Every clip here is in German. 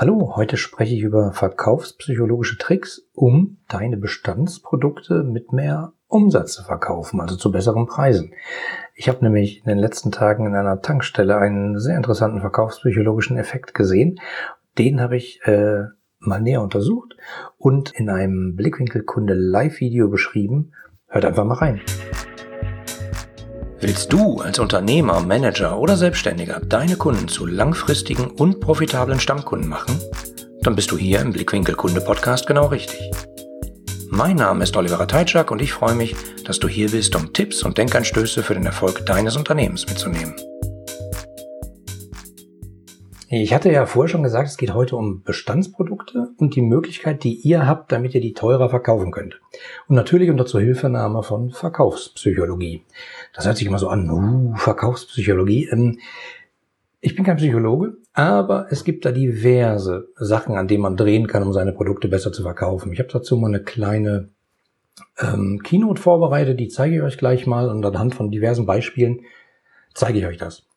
Hallo, heute spreche ich über verkaufspsychologische Tricks, um deine Bestandsprodukte mit mehr Umsatz zu verkaufen, also zu besseren Preisen. Ich habe nämlich in den letzten Tagen in einer Tankstelle einen sehr interessanten verkaufspsychologischen Effekt gesehen. Den habe ich äh, mal näher untersucht und in einem Blickwinkelkunde Live-Video beschrieben. Hört einfach mal rein. Willst du als Unternehmer, Manager oder Selbstständiger deine Kunden zu langfristigen und profitablen Stammkunden machen? Dann bist du hier im Blickwinkel Kunde Podcast genau richtig. Mein Name ist Oliver Teitschak und ich freue mich, dass du hier bist, um Tipps und Denkanstöße für den Erfolg deines Unternehmens mitzunehmen. Ich hatte ja vorher schon gesagt, es geht heute um Bestandsprodukte und die Möglichkeit, die ihr habt, damit ihr die teurer verkaufen könnt. Und natürlich unter Zuhilfenahme von Verkaufspsychologie. Das hört sich immer so an, uh, Verkaufspsychologie. Ähm, ich bin kein Psychologe, aber es gibt da diverse Sachen, an denen man drehen kann, um seine Produkte besser zu verkaufen. Ich habe dazu mal eine kleine ähm, Keynote vorbereitet, die zeige ich euch gleich mal und anhand von diversen Beispielen zeige ich euch das.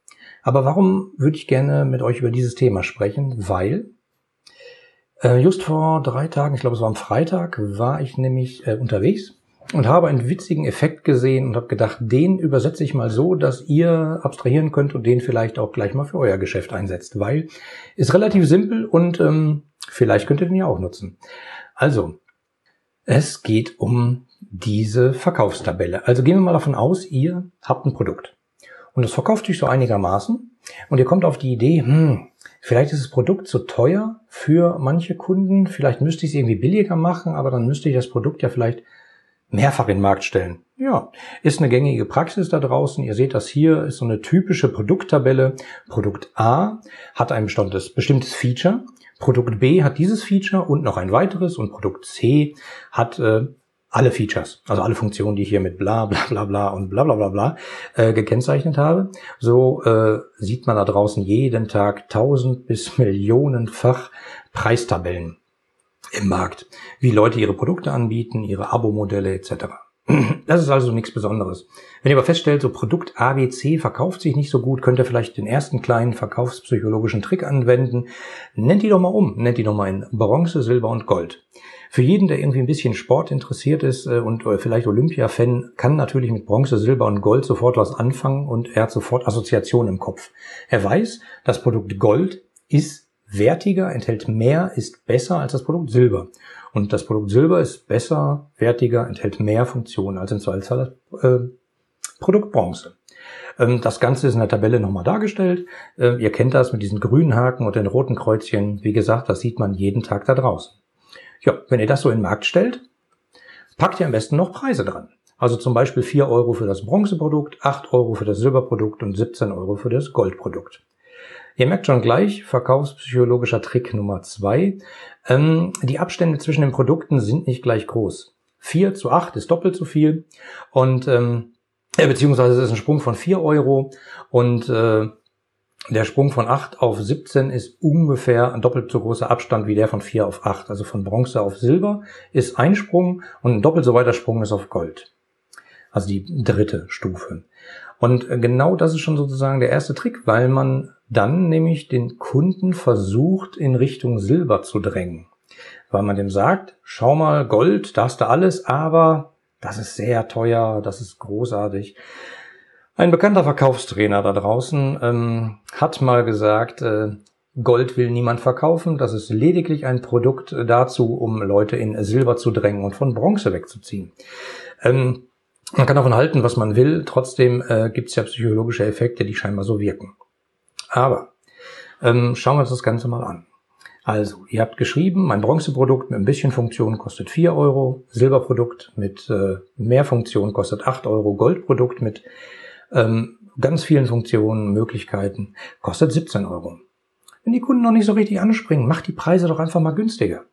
Aber warum würde ich gerne mit euch über dieses Thema sprechen? Weil äh, just vor drei Tagen, ich glaube es war am Freitag, war ich nämlich äh, unterwegs und habe einen witzigen Effekt gesehen und habe gedacht, den übersetze ich mal so, dass ihr abstrahieren könnt und den vielleicht auch gleich mal für euer Geschäft einsetzt, weil ist relativ simpel und ähm, vielleicht könnt ihr den ja auch nutzen. Also, es geht um diese Verkaufstabelle. Also gehen wir mal davon aus, ihr habt ein Produkt. Und es verkauft sich so einigermaßen. Und ihr kommt auf die Idee, hm, vielleicht ist das Produkt zu teuer für manche Kunden. Vielleicht müsste ich es irgendwie billiger machen, aber dann müsste ich das Produkt ja vielleicht mehrfach in den Markt stellen. Ja, ist eine gängige Praxis da draußen. Ihr seht das hier, ist so eine typische Produkttabelle. Produkt A hat ein bestimmtes, bestimmtes Feature. Produkt B hat dieses Feature und noch ein weiteres und Produkt C hat äh, alle Features, also alle Funktionen, die ich hier mit bla bla bla bla und bla bla bla bla äh, gekennzeichnet habe. So äh, sieht man da draußen jeden Tag tausend bis millionenfach Preistabellen im Markt, wie Leute ihre Produkte anbieten, ihre Abo-Modelle etc. Das ist also nichts Besonderes. Wenn ihr aber feststellt, so Produkt ABC verkauft sich nicht so gut, könnt ihr vielleicht den ersten kleinen verkaufspsychologischen Trick anwenden. Nennt die doch mal um. Nennt die doch mal in Bronze, Silber und Gold. Für jeden, der irgendwie ein bisschen Sport interessiert ist äh, und äh, vielleicht Olympia-Fan, kann natürlich mit Bronze, Silber und Gold sofort was anfangen und er hat sofort Assoziationen im Kopf. Er weiß, das Produkt Gold ist wertiger, enthält mehr, ist besser als das Produkt Silber. Und das Produkt Silber ist besser, wertiger, enthält mehr Funktionen als im Zweifelsfall das äh, Produkt Bronze. Ähm, das Ganze ist in der Tabelle nochmal dargestellt. Äh, ihr kennt das mit diesen grünen Haken und den roten Kreuzchen. Wie gesagt, das sieht man jeden Tag da draußen. Ja, wenn ihr das so in den Markt stellt, packt ihr am besten noch Preise dran. Also zum Beispiel 4 Euro für das Bronzeprodukt, 8 Euro für das Silberprodukt und 17 Euro für das Goldprodukt. Ihr merkt schon gleich, verkaufspsychologischer Trick Nummer 2. Ähm, die Abstände zwischen den Produkten sind nicht gleich groß. 4 zu 8 ist doppelt so viel und ähm, äh, beziehungsweise es ist ein Sprung von 4 Euro und äh, der Sprung von 8 auf 17 ist ungefähr ein doppelt so großer Abstand wie der von 4 auf 8. Also von Bronze auf Silber ist ein Sprung und ein doppelt so weiter Sprung ist auf Gold. Also die dritte Stufe. Und genau das ist schon sozusagen der erste Trick, weil man dann nämlich den Kunden versucht, in Richtung Silber zu drängen. Weil man dem sagt, schau mal, Gold, da hast du alles, aber das ist sehr teuer, das ist großartig. Ein bekannter Verkaufstrainer da draußen ähm, hat mal gesagt, äh, Gold will niemand verkaufen, das ist lediglich ein Produkt dazu, um Leute in Silber zu drängen und von Bronze wegzuziehen. Ähm, man kann davon halten, was man will, trotzdem äh, gibt es ja psychologische Effekte, die scheinbar so wirken. Aber ähm, schauen wir uns das Ganze mal an. Also, ihr habt geschrieben, mein Bronzeprodukt mit ein bisschen Funktion kostet 4 Euro, Silberprodukt mit äh, mehr Funktion kostet 8 Euro, Goldprodukt mit ähm, ganz vielen Funktionen, Möglichkeiten, kostet 17 Euro. Wenn die Kunden noch nicht so richtig anspringen, macht die Preise doch einfach mal günstiger.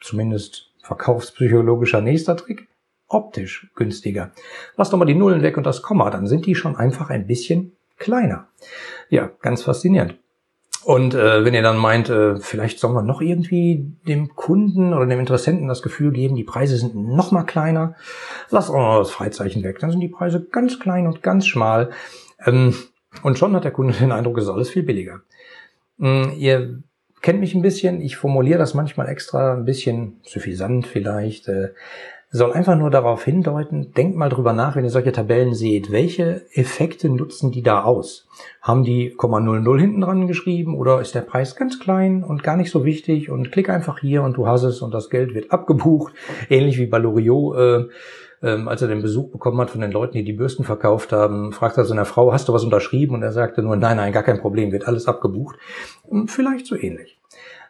Zumindest verkaufspsychologischer nächster Trick. Optisch günstiger. Lass doch mal die Nullen weg und das Komma, dann sind die schon einfach ein bisschen kleiner. Ja, ganz faszinierend. Und äh, wenn ihr dann meint, äh, vielleicht sollen wir noch irgendwie dem Kunden oder dem Interessenten das Gefühl geben, die Preise sind noch mal kleiner, lasst auch noch das Freizeichen weg. Dann sind die Preise ganz klein und ganz schmal. Ähm, und schon hat der Kunde den Eindruck, es ist alles viel billiger. Ähm, ihr kennt mich ein bisschen, ich formuliere das manchmal extra ein bisschen suffisant vielleicht, äh, soll einfach nur darauf hindeuten, denkt mal drüber nach, wenn ihr solche Tabellen seht, welche Effekte nutzen die da aus? Haben die 0,00 hinten dran geschrieben oder ist der Preis ganz klein und gar nicht so wichtig und klick einfach hier und du hast es und das Geld wird abgebucht, ähnlich wie bei Loriot, äh, ähm, als er den Besuch bekommen hat von den Leuten, die die Bürsten verkauft haben, fragt er seiner Frau, hast du was unterschrieben? Und er sagte nur, nein, nein, gar kein Problem, wird alles abgebucht. Vielleicht so ähnlich.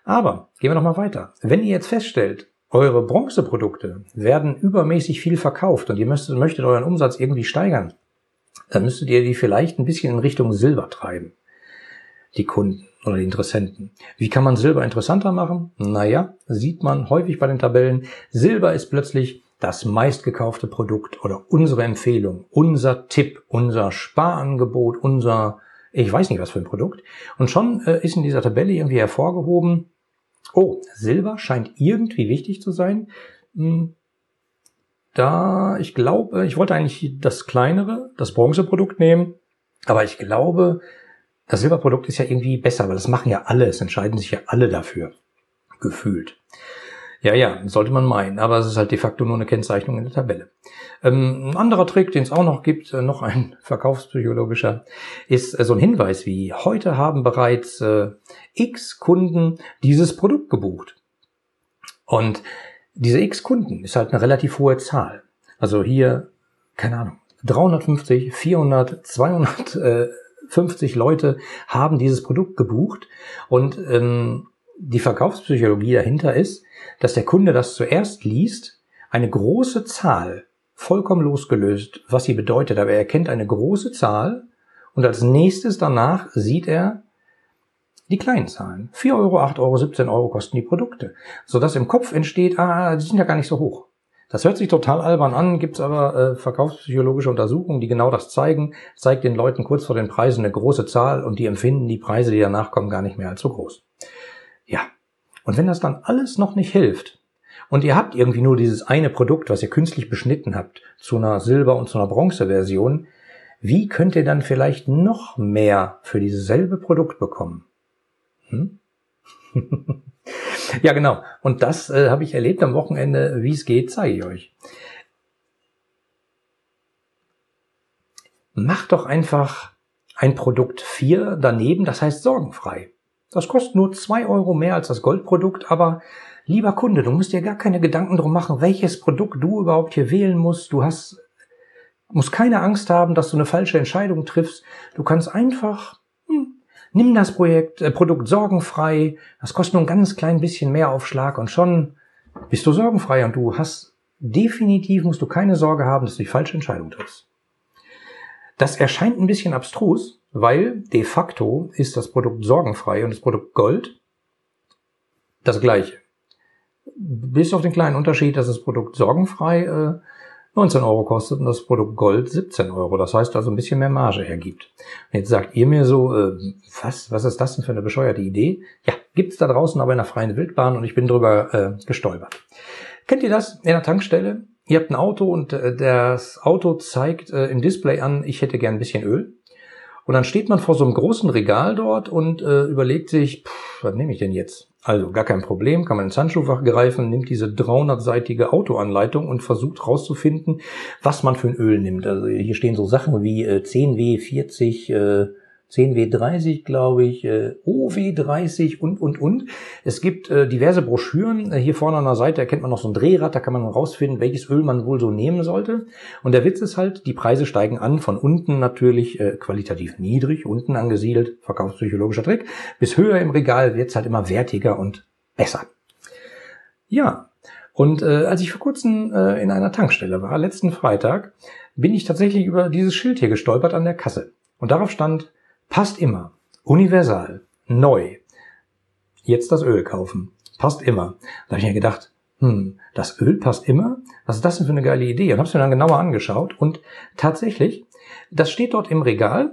Aber gehen wir noch mal weiter. Wenn ihr jetzt feststellt, eure Bronzeprodukte werden übermäßig viel verkauft und ihr möchtet, möchtet euren Umsatz irgendwie steigern, dann müsstet ihr die vielleicht ein bisschen in Richtung Silber treiben. Die Kunden oder die Interessenten. Wie kann man Silber interessanter machen? Naja, sieht man häufig bei den Tabellen. Silber ist plötzlich das meistgekaufte Produkt oder unsere Empfehlung, unser Tipp, unser Sparangebot, unser, ich weiß nicht was für ein Produkt. Und schon äh, ist in dieser Tabelle irgendwie hervorgehoben, Oh, Silber scheint irgendwie wichtig zu sein. Hm, da, ich glaube, ich wollte eigentlich das kleinere, das Bronzeprodukt nehmen, aber ich glaube, das Silberprodukt ist ja irgendwie besser, weil das machen ja alle, es entscheiden sich ja alle dafür, gefühlt. Ja, ja, sollte man meinen, aber es ist halt de facto nur eine Kennzeichnung in der Tabelle. Ähm, ein anderer Trick, den es auch noch gibt, äh, noch ein verkaufspsychologischer, ist äh, so ein Hinweis wie, heute haben bereits äh, x Kunden dieses Produkt gebucht. Und diese x Kunden ist halt eine relativ hohe Zahl. Also hier, keine Ahnung, 350, 400, 250 Leute haben dieses Produkt gebucht und ähm, die Verkaufspsychologie dahinter ist, dass der Kunde das zuerst liest, eine große Zahl, vollkommen losgelöst, was sie bedeutet, aber er kennt eine große Zahl und als nächstes danach sieht er die kleinen Zahlen. 4 Euro, 8 Euro, 17 Euro kosten die Produkte. Sodass im Kopf entsteht, ah, die sind ja gar nicht so hoch. Das hört sich total albern an, gibt's aber äh, verkaufspsychologische Untersuchungen, die genau das zeigen. Zeigt den Leuten kurz vor den Preisen eine große Zahl und die empfinden die Preise, die danach kommen, gar nicht mehr als so groß. Ja. Und wenn das dann alles noch nicht hilft, und ihr habt irgendwie nur dieses eine Produkt, was ihr künstlich beschnitten habt, zu einer Silber- und zu einer Bronze-Version, wie könnt ihr dann vielleicht noch mehr für dieses selbe Produkt bekommen? Hm? ja, genau. Und das äh, habe ich erlebt am Wochenende. Wie es geht, zeige ich euch. Macht doch einfach ein Produkt 4 daneben, das heißt sorgenfrei. Das kostet nur zwei Euro mehr als das Goldprodukt, aber lieber Kunde, du musst dir gar keine Gedanken drum machen, welches Produkt du überhaupt hier wählen musst. Du hast, musst keine Angst haben, dass du eine falsche Entscheidung triffst. Du kannst einfach, hm, nimm das Projekt, äh, Produkt sorgenfrei. Das kostet nur ein ganz klein bisschen mehr Aufschlag und schon bist du sorgenfrei und du hast definitiv musst du keine Sorge haben, dass du die falsche Entscheidung triffst. Das erscheint ein bisschen abstrus, weil de facto ist das Produkt sorgenfrei und das Produkt Gold das gleiche. Bis auf den kleinen Unterschied, dass das Produkt sorgenfrei äh, 19 Euro kostet und das Produkt Gold 17 Euro. Das heißt also ein bisschen mehr Marge hergibt. Und jetzt sagt ihr mir so, äh, was, was ist das denn für eine bescheuerte Idee? Ja, gibt's da draußen aber in der freien Wildbahn und ich bin drüber äh, gestolpert. Kennt ihr das in der Tankstelle? Ihr habt ein Auto und äh, das Auto zeigt äh, im Display an, ich hätte gern ein bisschen Öl. Und dann steht man vor so einem großen Regal dort und äh, überlegt sich, pff, was nehme ich denn jetzt? Also gar kein Problem, kann man ins Handschuhfach greifen, nimmt diese 300-seitige Autoanleitung und versucht rauszufinden, was man für ein Öl nimmt. Also hier stehen so Sachen wie äh, 10W40, äh, 10W30, glaube ich, äh, OW30 und, und, und. Es gibt äh, diverse Broschüren. Äh, hier vorne an der Seite erkennt man noch so ein Drehrad, da kann man rausfinden, welches Öl man wohl so nehmen sollte. Und der Witz ist halt, die Preise steigen an, von unten natürlich äh, qualitativ niedrig, unten angesiedelt, verkaufspsychologischer Trick, bis höher im Regal wird's halt immer wertiger und besser. Ja, und äh, als ich vor kurzem äh, in einer Tankstelle war, letzten Freitag, bin ich tatsächlich über dieses Schild hier gestolpert an der Kasse. Und darauf stand Passt immer. Universal. Neu. Jetzt das Öl kaufen. Passt immer. Da habe ich mir gedacht, hm, das Öl passt immer? Was ist das denn für eine geile Idee? Und habe es mir dann genauer angeschaut. Und tatsächlich, das steht dort im Regal.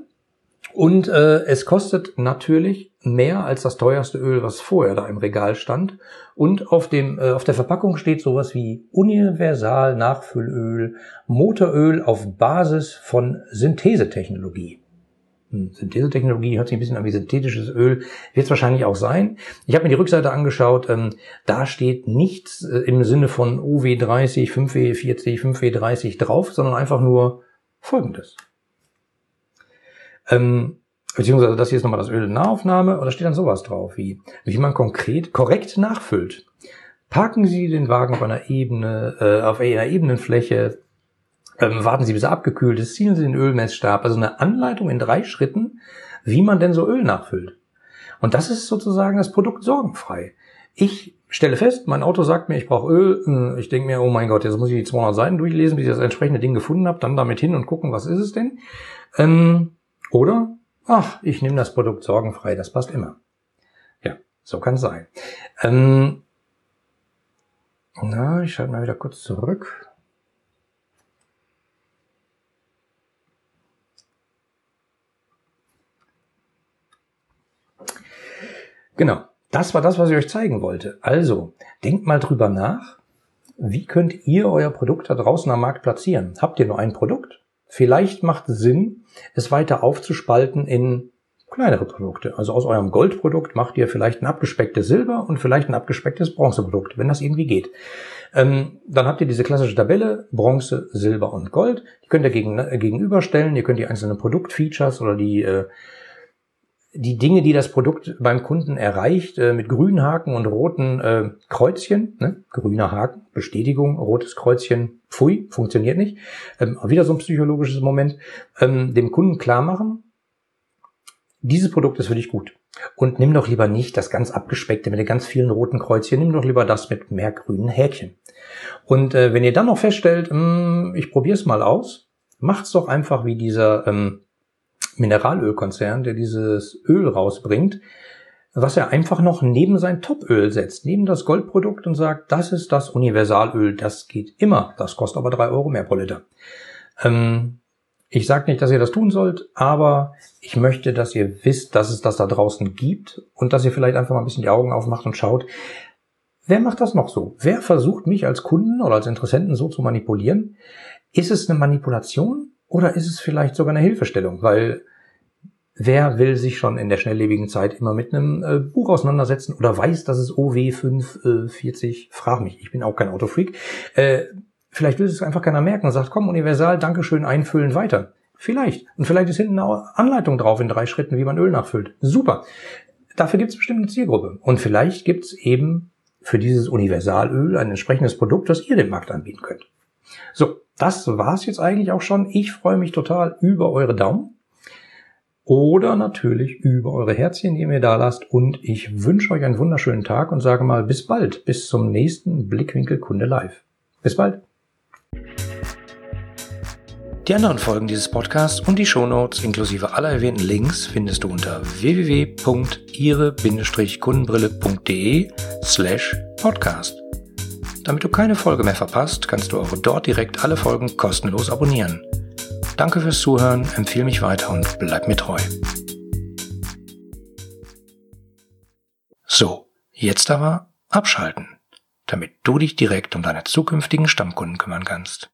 Und äh, es kostet natürlich mehr als das teuerste Öl, was vorher da im Regal stand. Und auf, dem, äh, auf der Verpackung steht sowas wie Universal Nachfüllöl, Motoröl auf Basis von Synthesetechnologie. Hm, Synthesetechnologie hört sich ein bisschen an wie synthetisches Öl, wird es wahrscheinlich auch sein. Ich habe mir die Rückseite angeschaut, ähm, da steht nichts äh, im Sinne von OW30, 5W40, 5W30 drauf, sondern einfach nur folgendes. Ähm, beziehungsweise das hier ist nochmal das Öl in Nahaufnahme, oder steht dann sowas drauf, wie, wie man konkret, korrekt nachfüllt. Parken Sie den Wagen auf einer Ebene, äh, auf einer ebenen Fläche, ähm, warten Sie, bis er abgekühlt ist, ziehen Sie den Ölmessstab. Also eine Anleitung in drei Schritten, wie man denn so Öl nachfüllt. Und das ist sozusagen das Produkt sorgenfrei. Ich stelle fest, mein Auto sagt mir, ich brauche Öl. Hm, ich denke mir, oh mein Gott, jetzt muss ich die 200 Seiten durchlesen, bis ich das entsprechende Ding gefunden habe, dann damit hin und gucken, was ist es denn. Ähm, oder, ach, ich nehme das Produkt sorgenfrei, das passt immer. Ja, so kann es sein. Ähm, na, ich schalte mal wieder kurz zurück. Genau, das war das, was ich euch zeigen wollte. Also, denkt mal drüber nach. Wie könnt ihr euer Produkt da draußen am Markt platzieren? Habt ihr nur ein Produkt? Vielleicht macht es Sinn, es weiter aufzuspalten in kleinere Produkte. Also aus eurem Goldprodukt macht ihr vielleicht ein abgespecktes Silber und vielleicht ein abgespecktes Bronzeprodukt, wenn das irgendwie geht. Ähm, dann habt ihr diese klassische Tabelle, Bronze, Silber und Gold. Die könnt ihr gegen, äh, gegenüberstellen. Ihr könnt die einzelnen Produktfeatures oder die äh, die Dinge, die das Produkt beim Kunden erreicht, äh, mit grünen Haken und roten äh, Kreuzchen, ne? grüner Haken, Bestätigung, rotes Kreuzchen, pfui, funktioniert nicht, ähm, wieder so ein psychologisches Moment, ähm, dem Kunden klar machen, dieses Produkt ist für dich gut. Und nimm doch lieber nicht das ganz abgespeckte mit den ganz vielen roten Kreuzchen, nimm doch lieber das mit mehr grünen Häkchen. Und äh, wenn ihr dann noch feststellt, mh, hm, ich probiere es mal aus, macht's doch einfach wie dieser ähm, Mineralölkonzern, der dieses Öl rausbringt, was er einfach noch neben sein Topöl setzt, neben das Goldprodukt und sagt, das ist das Universalöl, das geht immer. Das kostet aber drei Euro mehr pro Liter. Ähm, ich sage nicht, dass ihr das tun sollt, aber ich möchte, dass ihr wisst, dass es das da draußen gibt und dass ihr vielleicht einfach mal ein bisschen die Augen aufmacht und schaut, wer macht das noch so? Wer versucht mich als Kunden oder als Interessenten so zu manipulieren? Ist es eine Manipulation oder ist es vielleicht sogar eine Hilfestellung? Weil wer will sich schon in der schnelllebigen Zeit immer mit einem äh, Buch auseinandersetzen oder weiß, dass es OW 540, frag mich, ich bin auch kein Autofreak, äh, vielleicht will es einfach keiner merken und sagt, komm, universal, Dankeschön, einfüllen, weiter. Vielleicht. Und vielleicht ist hinten eine Anleitung drauf in drei Schritten, wie man Öl nachfüllt. Super. Dafür gibt es bestimmt eine Zielgruppe. Und vielleicht gibt es eben für dieses Universalöl ein entsprechendes Produkt, das ihr dem Markt anbieten könnt. So, das war's jetzt eigentlich auch schon. Ich freue mich total über eure Daumen oder natürlich über eure Herzchen, die ihr mir da lasst. Und ich wünsche euch einen wunderschönen Tag und sage mal bis bald, bis zum nächsten Blickwinkel Kunde Live. Bis bald. Die anderen Folgen dieses Podcasts und die Shownotes inklusive aller erwähnten Links findest du unter www.ihre-kundenbrille.de slash podcast. Damit du keine Folge mehr verpasst, kannst du auch dort direkt alle Folgen kostenlos abonnieren. Danke fürs Zuhören, empfehle mich weiter und bleib mir treu. So, jetzt aber abschalten, damit du dich direkt um deine zukünftigen Stammkunden kümmern kannst.